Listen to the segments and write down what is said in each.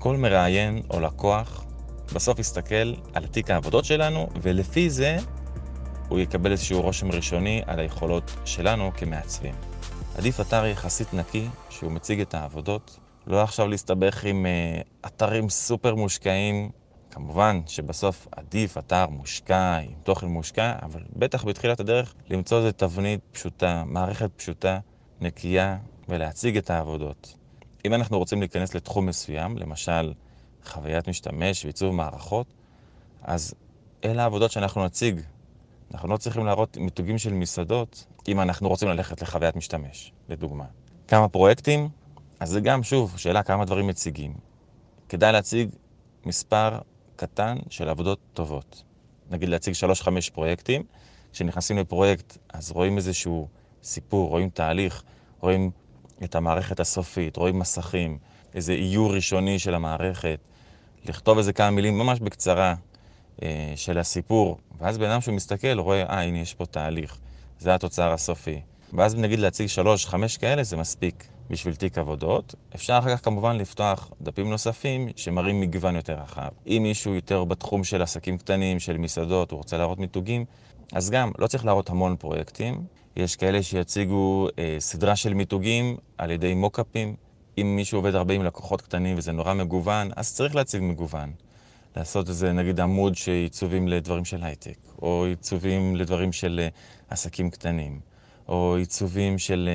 כל מראיין או לקוח בסוף יסתכל על תיק העבודות שלנו, ולפי זה הוא יקבל איזשהו רושם ראשוני על היכולות שלנו כמעצבים. עדיף אתר יחסית נקי, שהוא מציג את העבודות, לא עכשיו להסתבך עם uh, אתרים סופר מושקעים. כמובן שבסוף עדיף אתר מושקע, עם תוכן מושקע, אבל בטח בתחילת הדרך למצוא איזו תבנית פשוטה, מערכת פשוטה, נקייה, ולהציג את העבודות. אם אנחנו רוצים להיכנס לתחום מסוים, למשל חוויית משתמש ועיצוב מערכות, אז אלה העבודות שאנחנו נציג. אנחנו לא צריכים להראות מיתוגים של מסעדות אם אנחנו רוצים ללכת לחוויית משתמש, לדוגמה. כמה פרויקטים? אז זה גם, שוב, שאלה כמה דברים מציגים. כדאי להציג מספר קטן של עבודות טובות. נגיד להציג 3-5 פרויקטים. כשנכנסים לפרויקט, אז רואים איזשהו סיפור, רואים תהליך, רואים את המערכת הסופית, רואים מסכים, איזה איור ראשוני של המערכת, לכתוב איזה כמה מילים ממש בקצרה אה, של הסיפור, ואז בן אדם שהוא מסתכל רואה, אה, הנה יש פה תהליך, זה התוצר הסופי. ואז נגיד להציג שלוש, חמש כאלה, זה מספיק בשביל תיק עבודות. אפשר אחר כך כמובן לפתוח דפים נוספים שמראים מגוון יותר רחב. אם מישהו יותר בתחום של עסקים קטנים, של מסעדות, הוא רוצה להראות מיתוגים, אז גם, לא צריך להראות המון פרויקטים. יש כאלה שיציגו אה, סדרה של מיתוגים על ידי מוקאפים. אם מישהו עובד הרבה עם לקוחות קטנים וזה נורא מגוון, אז צריך להציג מגוון. לעשות איזה נגיד עמוד שעיצובים לדברים של הייטק, או עיצובים לדברים של uh, עסקים קטנים, או עיצובים של,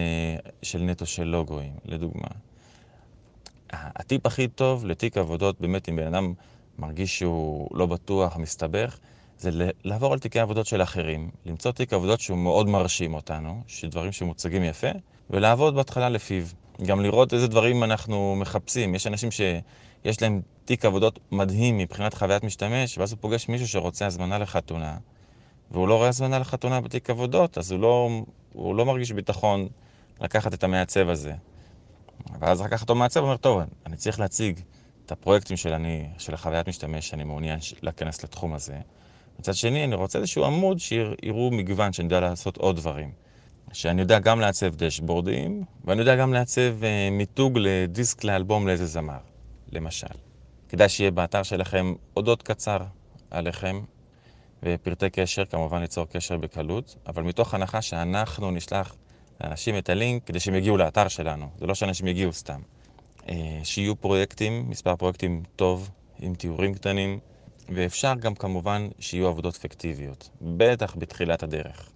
uh, של נטו של לוגוים, לדוגמה. הטיפ הכי טוב לתיק עבודות, באמת, אם בן אדם מרגיש שהוא לא בטוח, מסתבך, זה לעבור על תיקי עבודות של אחרים, למצוא תיק עבודות שהוא מאוד מרשים אותנו, שדברים שמוצגים יפה, ולעבוד בהתחלה לפיו. גם לראות איזה דברים אנחנו מחפשים. יש אנשים שיש להם תיק עבודות מדהים מבחינת חוויית משתמש, ואז הוא פוגש מישהו שרוצה הזמנה לחתונה, והוא לא רואה הזמנה לחתונה בתיק עבודות, אז הוא לא, הוא לא מרגיש ביטחון לקחת את המעצב הזה. ואז לקחת אותו מעצב ואומר, טוב, אני צריך להציג את הפרויקטים של, אני, של החוויית משתמש שאני מעוניין להיכנס לתחום הזה. מצד שני, אני רוצה איזשהו עמוד שיראו מגוון, שאני יודע לעשות עוד דברים. שאני יודע גם לעצב דשבורדים, ואני יודע גם לעצב uh, מיתוג לדיסק לאלבום לאיזה זמר, למשל. כדאי שיהיה באתר שלכם אודות קצר עליכם, ופרטי קשר, כמובן ליצור קשר בקלות, אבל מתוך הנחה שאנחנו נשלח לאנשים את הלינק כדי שהם יגיעו לאתר שלנו, זה לא שאנשים יגיעו סתם. Uh, שיהיו פרויקטים, מספר פרויקטים טוב, עם תיאורים קטנים, ואפשר גם כמובן שיהיו עבודות פיקטיביות, בטח בתחילת הדרך.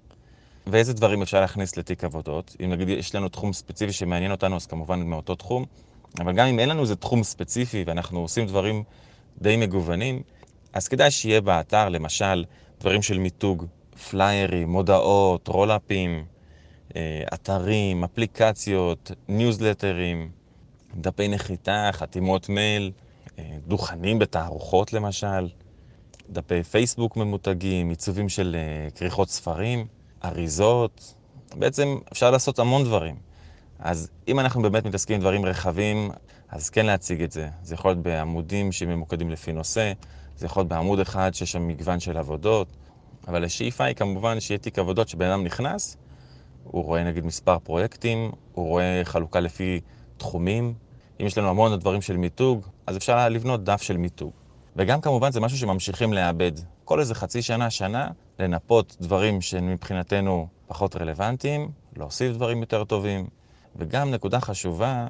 ואיזה דברים אפשר להכניס לתיק עבודות? אם נגיד יש לנו תחום ספציפי שמעניין אותנו, אז כמובן מאותו תחום, אבל גם אם אין לנו איזה תחום ספציפי ואנחנו עושים דברים די מגוונים, אז כדאי שיהיה באתר, למשל, דברים של מיתוג, פליירים, מודעות, רולאפים, אה, אתרים, אפליקציות, ניוזלטרים, דפי נחיתה, חתימות מייל, דוכנים בתערוכות למשל, דפי פייסבוק ממותגים, עיצובים של אה, כריכות ספרים. אריזות, בעצם אפשר לעשות המון דברים. אז אם אנחנו באמת מתעסקים עם דברים רחבים, אז כן להציג את זה. זה יכול להיות בעמודים שממוקדים לפי נושא, זה יכול להיות בעמוד אחד שיש שם מגוון של עבודות, אבל השאיפה היא כמובן שיהיה תיק עבודות שבן אדם נכנס, הוא רואה נגיד מספר פרויקטים, הוא רואה חלוקה לפי תחומים. אם יש לנו המון דברים של מיתוג, אז אפשר לבנות דף של מיתוג. וגם כמובן זה משהו שממשיכים לאבד. כל איזה חצי שנה, שנה, לנפות דברים שמבחינתנו פחות רלוונטיים, להוסיף דברים יותר טובים. וגם נקודה חשובה,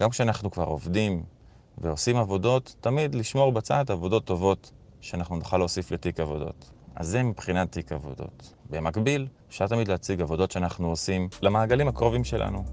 גם כשאנחנו כבר עובדים ועושים עבודות, תמיד לשמור בצד עבודות טובות שאנחנו נוכל להוסיף לתיק עבודות. אז זה מבחינת תיק עבודות. במקביל, אפשר תמיד להציג עבודות שאנחנו עושים למעגלים הקרובים שלנו.